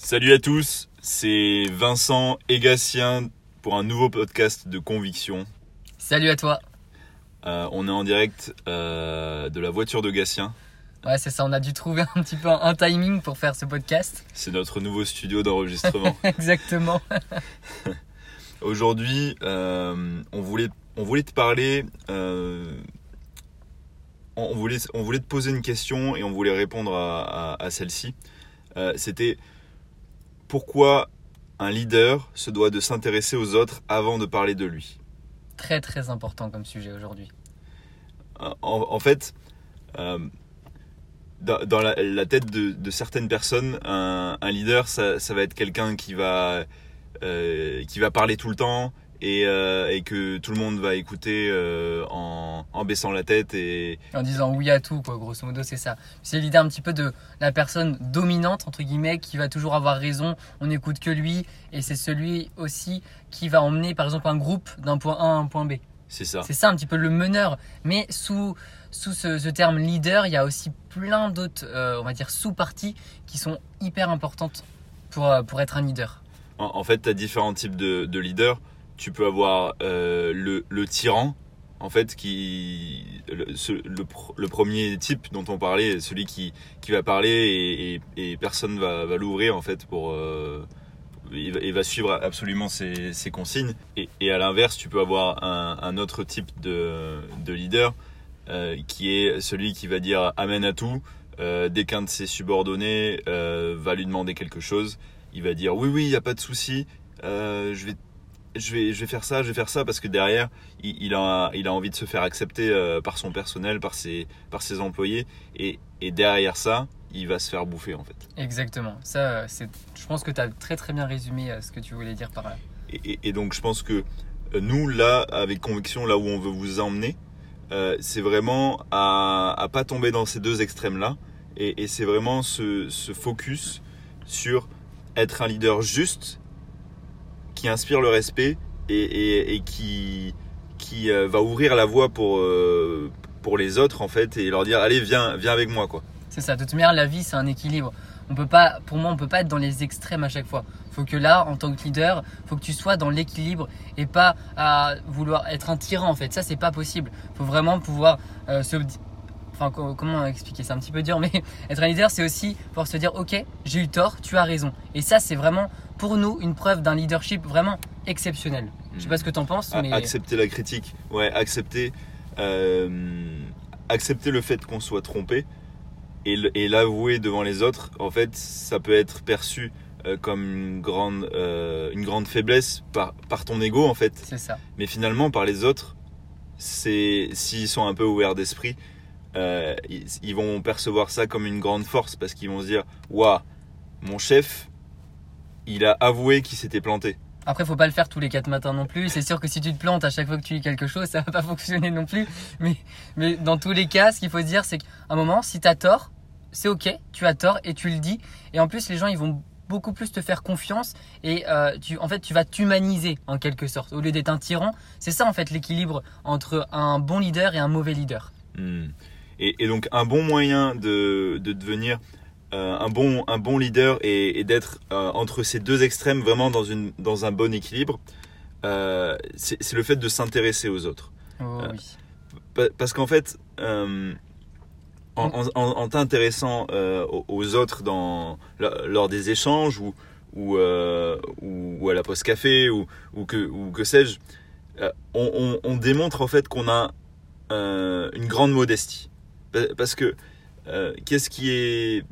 Salut à tous, c'est Vincent et Gatien pour un nouveau podcast de Conviction. Salut à toi. Euh, on est en direct euh, de la voiture de Gatien. Ouais, c'est ça, on a dû trouver un petit peu un timing pour faire ce podcast. C'est notre nouveau studio d'enregistrement. Exactement. Aujourd'hui, euh, on, voulait, on voulait te parler. on, voulait, on voulait te poser une question et on voulait répondre à, à- à celle-ci. C'était pourquoi un leader se doit de s'intéresser aux autres avant de parler de lui Très très important comme sujet aujourd'hui. en, en fait, euh, dans, dans la, la tête de, de certaines personnes, un, un leader, ça, ça va être quelqu'un qui va, euh, qui va parler tout le temps et, euh, et que tout le monde va écouter euh, en, en baissant la tête. Et En disant oui à tout, quoi, grosso modo, c'est ça. C'est l'idée un petit peu de la personne dominante, entre guillemets, qui va toujours avoir raison, on n'écoute que lui, et c'est celui aussi qui va emmener, par exemple, un groupe d'un point A à un point B. c'est ça. C'est ça un petit peu le meneur. Mais sous, sous ce, ce terme leader, il y a aussi plein d'autres, euh, on va dire, sous-parties qui sont hyper importantes pour, pour être un leader. En, en fait, tu as différents types de, de leaders. Tu peux avoir euh, le, tyran, en fait, qui le, premier type dont on parlait, celui qui, qui va parler et, personne va, va l'ouvrir, en fait, pour. euh, il, va, suivre absolument ses, consignes. Et, à l'inverse, tu peux avoir un, autre type de, de leader euh, qui est celui qui va dire amen à tout. Euh, dès qu'un de ses subordonnés va lui demander quelque chose, il va dire oui oui il y a pas de souci je vais je vais je vais faire ça je vais faire ça parce que derrière il, il a il a envie de se faire accepter euh, par son personnel par ses par ses employés et, et derrière ça il va se faire bouffer en fait Exactement. Ça, c'est, je pense que tu as très très bien résumé euh, ce que tu voulais dire par là. et, et- et donc je pense que euh, nous là avec conviction là où on veut vous emmener euh, c'est vraiment à, à pas tomber dans ces deux extrêmes là et, et c'est vraiment ce, ce focus sur être un leader juste qui inspire le respect et, qui, qui euh, va ouvrir la voie pour, euh, pour les autres en fait et leur dire allez viens, viens avec moi quoi. C'est ça. De toute manière, la vie, c'est un équilibre. On peut pas, pour moi, on peut pas être dans les extrêmes à chaque fois. Faut que là, en tant que leader, faut que tu sois dans l'équilibre et pas à vouloir être un tyran en fait. Ça, c'est pas possible. Faut vraiment pouvoir euh, se Enfin, co- comment expliquer? C'est un petit peu dur, mais être un leader, c'est aussi pouvoir se dire Ok, j'ai eu tort, tu as raison. Et ça, c'est vraiment pour nous une preuve d'un leadership vraiment exceptionnel. Je sais pas ce que tu en penses, A- mais Accepter la critique, ouais, accepter, euh, accepter le fait qu'on soit trompé et, l'avouer devant les autres, en fait, ça peut être perçu euh, comme une grande, euh, une grande faiblesse par, par ton ego, en fait. c'est ça. Mais finalement, par les autres, c'est s'ils sont un peu ouverts d'esprit, euh, ils, ils vont percevoir ça comme une grande force parce qu'ils vont se dire Waouh, mon chef, il a avoué qu'il s'était planté. Après, faut pas le faire tous les quatre matins non plus. C'est sûr que si tu te plantes à chaque fois que tu lis quelque chose, ça va pas fonctionner non plus. Mais, mais dans tous les cas, ce qu'il faut se dire, c'est qu'à un moment, si tu as tort, c'est ok, tu as tort et tu le dis. Et en plus, les gens, ils vont beaucoup plus te faire confiance et euh, tu, en fait, tu vas t'humaniser en quelque sorte. Au lieu d'être un tyran, c'est ça en fait l'équilibre entre un bon leader et un mauvais leader. Hmm. Et, et donc un bon moyen de, de devenir un, bon, un bon leader et, et d'être euh, entre ces deux extrêmes vraiment dans, une, dans un bon équilibre, euh, c'est le fait de s'intéresser aux autres. Oh, Euh, oui. Parce qu'en fait, euh, en, en, t'intéressant euh, aux, autres dans, lors des échanges ou, ou, euh, à la poste café ou, ou que, ou que sais-je, euh, on, on- on démontre en fait qu'on a euh, une grande modestie. Pa- Parce que euh, qu'est-ce qui est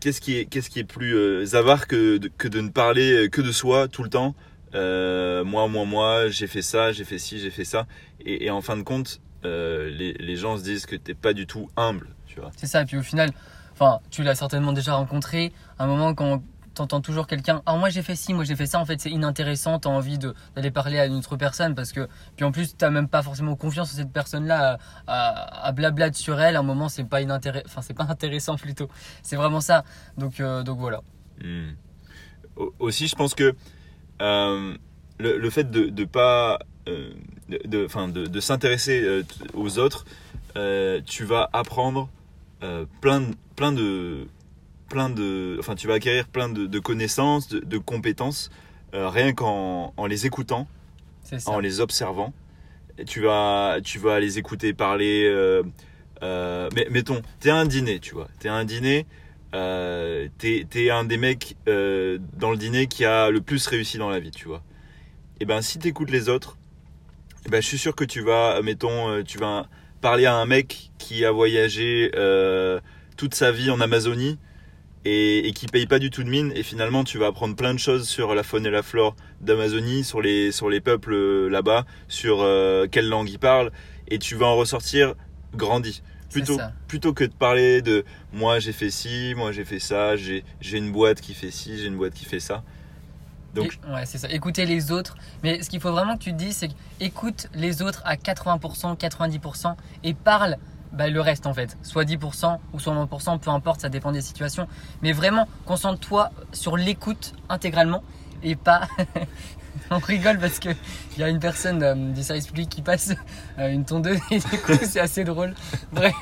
qu'est-ce qui est qu'est-ce qui est plus euh, avare que de, que de ne parler que de soi tout le temps? Euh, moi moi moi j'ai fait ça j'ai fait ci j'ai fait ça et, en fin de compte euh, les, les gens se disent que t'es pas du tout humble tu vois C'est ça. Et puis au final, enfin, tu l'as certainement déjà rencontré. Un moment quand t'entends toujours quelqu'un, ah moi j'ai fait ci, moi j'ai fait ça. En fait, c'est inintéressant. T'as envie d'aller parler à une autre personne parce que puis en plus t'as même pas forcément confiance en cette personne-là à, à, à sur elle. À un moment, c'est pas. Enfin, c'est pas intéressant plutôt. C'est vraiment ça. Donc euh, donc voilà. Hmm. Au- Aussi, je pense que euh, le, fait de pas euh, de, de, s'intéresser aux autres, tu vas apprendre plein plein de plein de, enfin, tu vas acquérir plein de, de connaissances, de, de compétences, euh, rien qu'en en les écoutant, en les observant. Et tu vas, tu vas les écouter parler. Euh, euh, mais mettons, t'es à un dîner, tu vois. T'es à un dîner. Euh, t'es, t'es un des mecs euh, dans le dîner qui a le plus réussi dans la vie, tu vois. Et ben, si t'écoutes les autres, eh ben, je suis sûr que tu vas, mettons, tu vas parler à un mec qui a voyagé toute sa vie en Amazonie et, et qui paye pas du tout de mine. Et finalement, tu vas apprendre plein de choses sur la faune et la flore d'Amazonie, sur les, sur les peuples euh, là-bas, sur euh, quelle langue ils parlent. Et tu vas en ressortir grandi. Plutôt, plutôt que de parler de moi j'ai fait ci, moi j'ai fait ça, j'ai une boîte qui fait ci, j'ai une boîte qui fait ça. Donc, Et- ouais, c'est ça. Écouter les autres. Mais ce qu'il faut vraiment que tu te dises, c'est écoute les autres à 80%, 90% et parle bah, le reste en fait. Soit 10% ou soit 20%, peu importe, ça dépend des situations. Mais vraiment, concentre-toi sur l'écoute intégralement et pas. On rigole parce que il y a une personne euh, du service public qui passe euh, une tondeuse et du coup c'est assez drôle. Bref.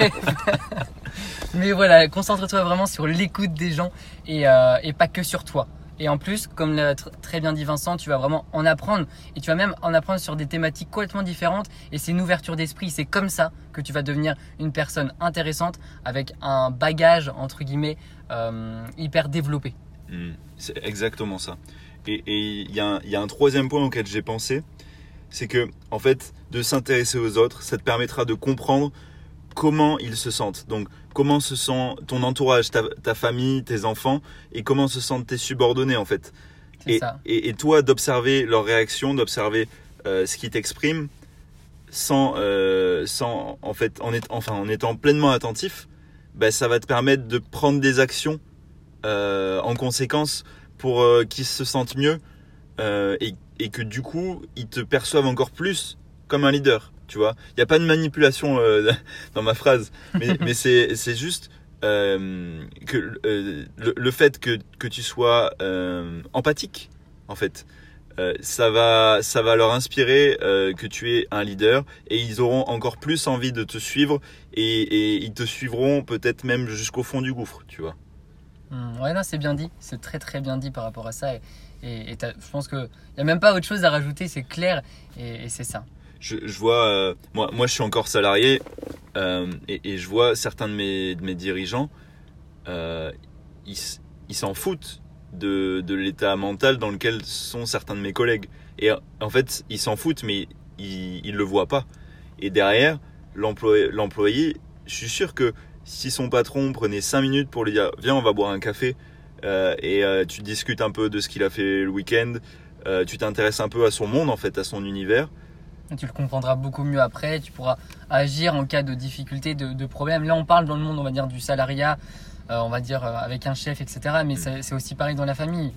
Mais voilà, concentre-toi vraiment sur l'écoute des gens et, euh, et pas que sur toi. Et en plus, comme l'a tr- très bien dit Vincent, tu vas vraiment en apprendre et tu vas même en apprendre sur des thématiques complètement différentes et c'est une ouverture d'esprit. C'est comme ça que tu vas devenir une personne intéressante avec un bagage entre guillemets euh, hyper développé. hmm, c'est exactement ça. Et il y a un troisième point auquel j'ai pensé, c'est que en fait, de s'intéresser aux autres, ça te permettra de comprendre comment ils se sentent. Donc, comment se sent ton entourage, ta, ta famille, tes enfants, et comment se sentent tes subordonnés en fait. Et, ça. et, et toi, d'observer leurs réactions, d'observer euh, ce qu'ils t'expriment, sans, euh, sans, en fait, en, est, enfin, en étant pleinement attentif, ben, ça va te permettre de prendre des actions euh, en conséquence pour qu'ils se sentent mieux et, et que du coup, ils te perçoivent encore plus comme un leader. Tu vois, il n'y a pas de manipulation euh, dans ma phrase, mais, mais c'est c'est juste euh, que euh, le, le fait que, que tu sois empathique, en fait, ça, va, ça va leur inspirer que tu es un leader et ils auront encore plus envie de te suivre et, et ils te suivront peut-être même jusqu'au fond du gouffre, tu vois. Hmm, ouais, non, c'est bien dit. C'est très très bien dit par rapport à ça. Et, et, et t'as- je pense qu'il n'y a même pas autre chose à rajouter, c'est clair et, et c'est ça. Je, vois, euh, moi, moi je suis encore salarié euh, et, je vois certains de mes, de mes dirigeants, euh, ils, s'en foutent de, de l'état mental dans lequel sont certains de mes collègues. Et en fait, ils s'en foutent, mais ils ne le voient pas. Et derrière, l'employé, je suis sûr que si son patron prenait 5 minutes pour lui dire Viens, on va boire un café, et tu discutes un peu de ce qu'il a fait le week-end, tu t'intéresses un peu à son monde, en fait, à son univers. Tu le comprendras beaucoup mieux après. Tu pourras agir en cas de difficulté, de, de problème. Là, on parle dans le monde, on va dire, du salariat, euh, on va dire euh, avec un chef, etc. Mais c'est c'est aussi pareil dans la famille.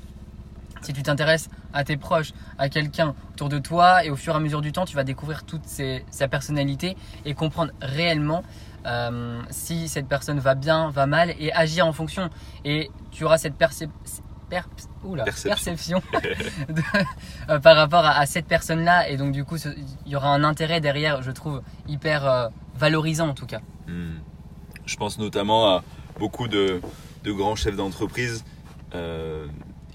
Si tu t'intéresses à tes proches, à quelqu'un autour de toi, et au fur et à mesure du temps, tu vas découvrir toute ses- sa personnalité et comprendre réellement euh, si cette personne va bien, va mal, et agir en fonction. Et tu auras cette percep- oula, Perception. perception de- euh, par rapport à, à cette personne-là. Et donc, du coup, il y aura un intérêt derrière, je trouve, hyper euh, valorisant en tout cas. Hmm. Je pense notamment à beaucoup de, de grands chefs d'entreprise euh,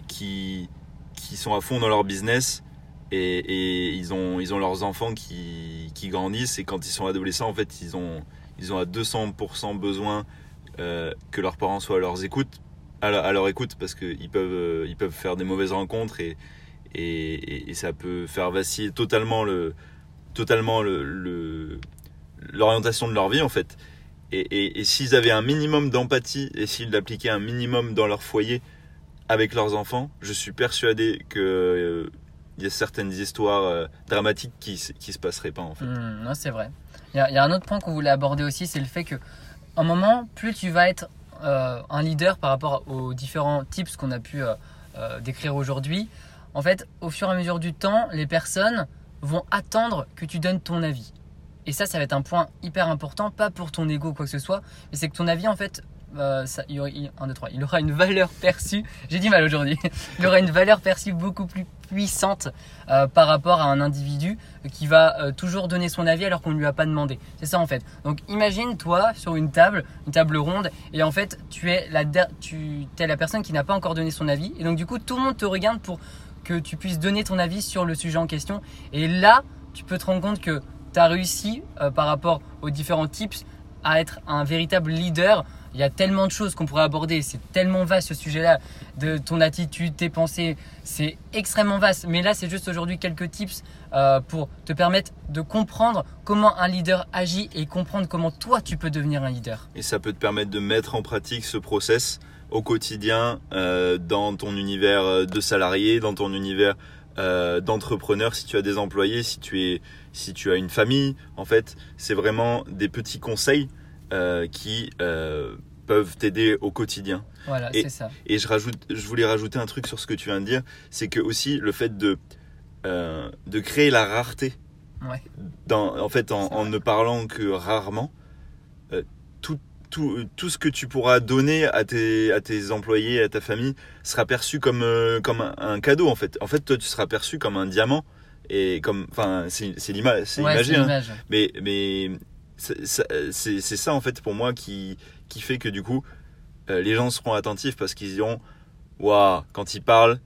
qui, qui sont à fond dans leur business et, et ils, ont, ils ont leurs enfants qui, qui grandissent et quand ils sont adolescents, en fait, ils ont, ils ont à 200% besoin euh, que leurs parents soient à, leurs écoutes, à, leur, écoute parce qu'ils peuvent, euh, ils peuvent faire des mauvaises rencontres et, et, ça peut faire vaciller totalement le totalement le- le, l'orientation de leur vie en fait. Et, et- s'ils avaient un minimum d'empathie et s'ils l'appliquaient un minimum dans leur foyer avec leurs enfants, je suis persuadé que euh, il y a certaines histoires euh, dramatiques qui, qui se passeraient pas en fait. Hmm, non, c'est vrai. Il y, y a un autre point qu'on voulait aborder aussi, c'est le fait que, un moment, plus tu vas être euh, un leader par rapport aux différents tips qu'on a pu euh, euh, décrire aujourd'hui, en fait, au fur et à mesure du temps, les personnes vont attendre que tu donnes ton avis. Et ça, ça va être un point hyper important, pas pour ton ego ou quoi que ce soit, mais c'est que ton avis, en fait, euh, il, aura, une valeur perçue. J'ai du mal aujourd'hui. Il aura une valeur perçue beaucoup plus puissante euh, par rapport à un individu qui va euh, toujours donner son avis alors qu'on ne lui a pas demandé. C'est ça en fait. Donc imagine toi sur une table, une table ronde, et en fait tu es la, personne qui n'a pas encore donné son avis, et donc du coup tout le monde te regarde pour que tu puisses donner ton avis sur le sujet en question. Et là, tu peux te rendre compte que tu as réussi par rapport aux différents tips à être un véritable leader. Il y a tellement de choses qu'on pourrait aborder, c'est tellement vaste ce sujet-là, de ton attitude, tes pensées, c'est extrêmement vaste. Mais là, c'est juste aujourd'hui quelques tips euh, pour te permettre de comprendre comment un leader agit et comprendre comment toi tu peux devenir un leader. Et ça peut te permettre de mettre en pratique ce process au quotidien euh, dans ton univers euh, de salarié, dans ton univers euh, d'entrepreneur, si tu as des employés, si tu, es, si tu as une famille. En fait, c'est vraiment des petits conseils euh, qui euh, peuvent t'aider au quotidien. Voilà, Et- c'est ça. Et je, rajoute, je voulais rajouter un truc sur ce que tu viens de dire, c'est que aussi le fait de, euh, de créer la rareté, Ouais. dans, en fait en, ne parlant que rarement, tout, tout, tout ce que tu pourras donner à tes, à tes employés, à ta famille, sera perçu comme, comme un, un cadeau en fait. En fait, toi, tu seras perçu comme un diamant. Et comme, enfin, c'est l'image, c'est Ouais, hein. mais c'est ça- c'est ça en fait pour moi qui, qui fait que du coup euh, les gens seront attentifs parce qu'ils diront Waouh, quand ils parlent,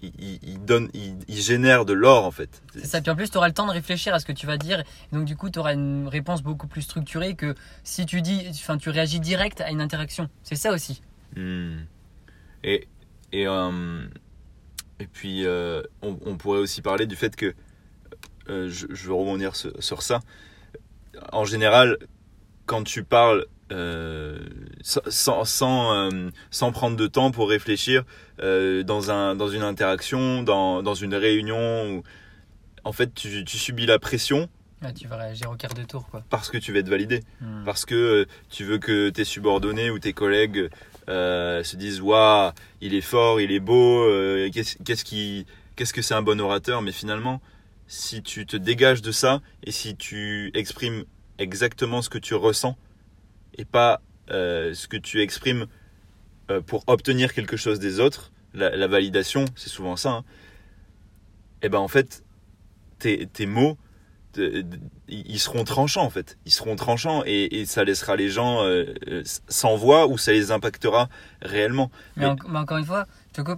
ils, ils, ils donnent, ils, ils génèrent de l'or en fait. C'est ça, puis en plus, tu auras le temps de réfléchir à ce que tu vas dire. Donc, du coup, tu auras une réponse beaucoup plus structurée que si tu dis, enfin, tu réagis direct à une interaction. C'est ça aussi. Hmm. Et, et, euh, et puis, euh, on, on pourrait aussi parler du fait que, euh, je, je veux rebondir sur, sur ça, en général, quand tu parles euh, sans, sans, euh, sans prendre de temps pour réfléchir euh, dans, un, dans une interaction, dans, dans une réunion, où, en fait, tu, tu subis la pression tu vas réagir au quart de tour, quoi. parce que tu vas être validé Hmm. parce que tu veux que tes subordonnés ou tes collègues se disent waouh il est fort il est beau qu'est-ce qu'est-ce qui qu'est-ce que c'est un bon orateur? Mais finalement si tu te dégages de ça et si tu exprimes exactement ce que tu ressens et pas euh, ce que tu exprimes euh, pour obtenir quelque chose des autres la, la validation c'est souvent ça et ben en fait tes, tes mots te- ils seront tranchants en fait. Ils seront tranchants et, et ça laissera les gens euh, sans voix ou ça les impactera réellement. Mais, Mais- en- mais encore une fois,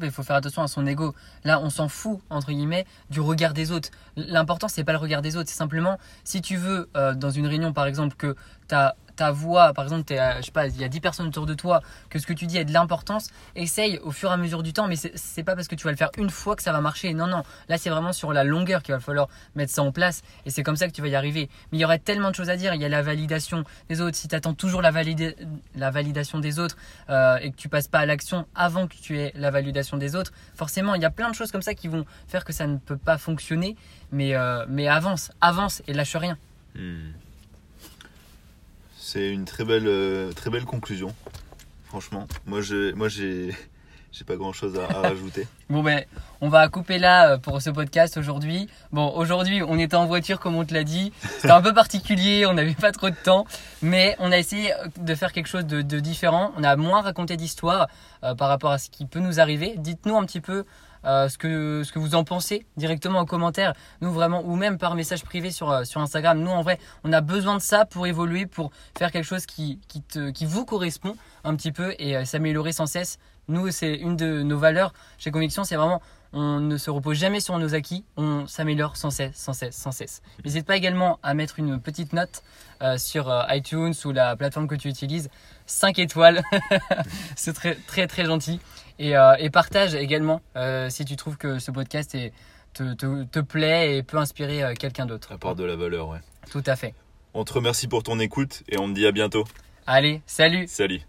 il faut faire attention à son ego. Là, on s'en fout, entre guillemets, du regard des autres. L'important, c'est pas le regard des autres. C'est simplement, si tu veux, euh, dans une réunion, par exemple, que ta, ta voix, par exemple, t'es à- je sais pas, il y a 10 personnes autour de toi, que ce que tu dis ait de l'importance, essaye au fur et à mesure du temps, mais c'est- pas parce que tu vas le faire une fois que ça va marcher. Non, non. Là, c'est vraiment sur la longueur qu'il va falloir mettre ça en place et c'est comme ça que tu vas y arriver. Mais il y aurait tellement de choses à dire. Il y a la validation des autres. Si tu attends toujours la, la validation des autres, euh, et que tu passes pas à l'action avant que tu aies la validation des autres, forcément, il y a plein de choses comme ça qui vont faire que ça ne peut pas fonctionner. Mais, euh, mais avance, avance et lâche rien. Hmm. C'est une très belle, euh, très belle conclusion. Franchement, moi je, moi j'ai, j'ai pas grand chose à, à rajouter. Bon ben, on va couper là euh, pour ce podcast aujourd'hui. Bon, aujourd'hui, on était en voiture comme on te l'a dit. C'était un peu particulier, on n'avait pas trop de temps, mais on a essayé euh, de faire quelque chose de, de différent. On a moins raconté d'histoires euh, par rapport à ce qui peut nous arriver. Dites-nous un petit peu euh, ce que vous en pensez directement en commentaire. Nous vraiment ou même par message privé sur euh, sur Instagram. Nous en vrai, on a besoin de ça pour évoluer, pour faire quelque chose qui vous correspond un petit peu et euh, s'améliorer sans cesse. Nous, c'est une de nos valeurs chez Conviction, c'est vraiment on ne se repose jamais sur nos acquis, on s'améliore sans cesse, sans cesse, sans cesse. N'hésite pas également à mettre une petite note sur iTunes ou la plateforme que tu utilises. 5 étoiles, c'est très très très gentil. Et, euh, et partage également euh, si tu trouves que ce podcast est, te, te, te plaît et peut inspirer euh, quelqu'un d'autre. Apporte de la valeur, ouais. Tout à fait. On te remercie pour ton écoute et on te dit à bientôt. Allez, salut Salut.